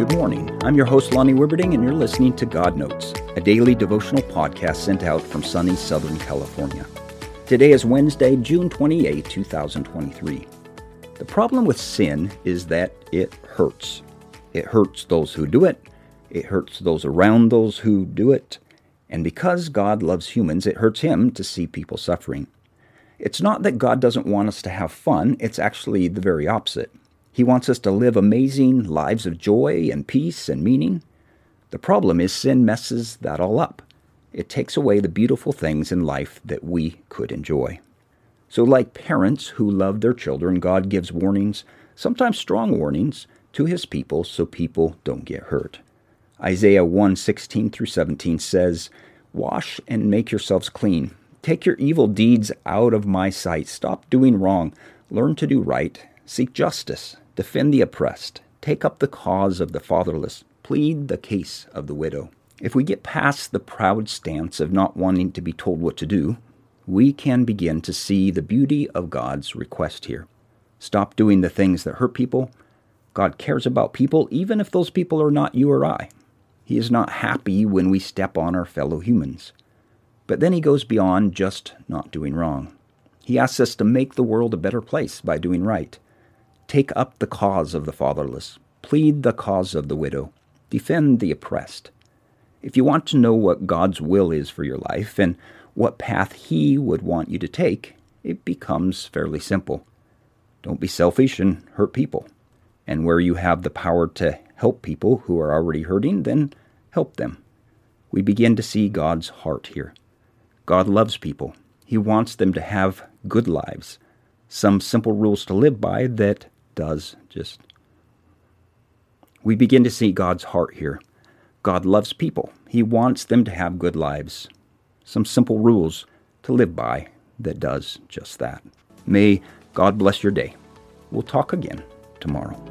Good morning. I'm your host, Lonnie Wibberding, and you're listening to God Notes, a daily devotional podcast sent out from sunny Southern California. Today is Wednesday, June 28, 2023. The problem with sin is that it hurts. It hurts those who do it, it hurts those around those who do it, and because God loves humans, it hurts Him to see people suffering. It's not that God doesn't want us to have fun, it's actually the very opposite. He wants us to live amazing lives of joy and peace and meaning. The problem is sin messes that all up. It takes away the beautiful things in life that we could enjoy. So, like parents who love their children, God gives warnings, sometimes strong warnings, to his people so people don't get hurt. Isaiah 1 16 through 17 says, Wash and make yourselves clean. Take your evil deeds out of my sight. Stop doing wrong. Learn to do right. Seek justice defend the oppressed, take up the cause of the fatherless, plead the case of the widow. If we get past the proud stance of not wanting to be told what to do, we can begin to see the beauty of God's request here. Stop doing the things that hurt people. God cares about people, even if those people are not you or I. He is not happy when we step on our fellow humans. But then he goes beyond just not doing wrong. He asks us to make the world a better place by doing right. Take up the cause of the fatherless, plead the cause of the widow, defend the oppressed. If you want to know what God's will is for your life and what path He would want you to take, it becomes fairly simple. Don't be selfish and hurt people. And where you have the power to help people who are already hurting, then help them. We begin to see God's heart here. God loves people. He wants them to have good lives. Some simple rules to live by that does just. We begin to see God's heart here. God loves people, He wants them to have good lives. Some simple rules to live by that does just that. May God bless your day. We'll talk again tomorrow.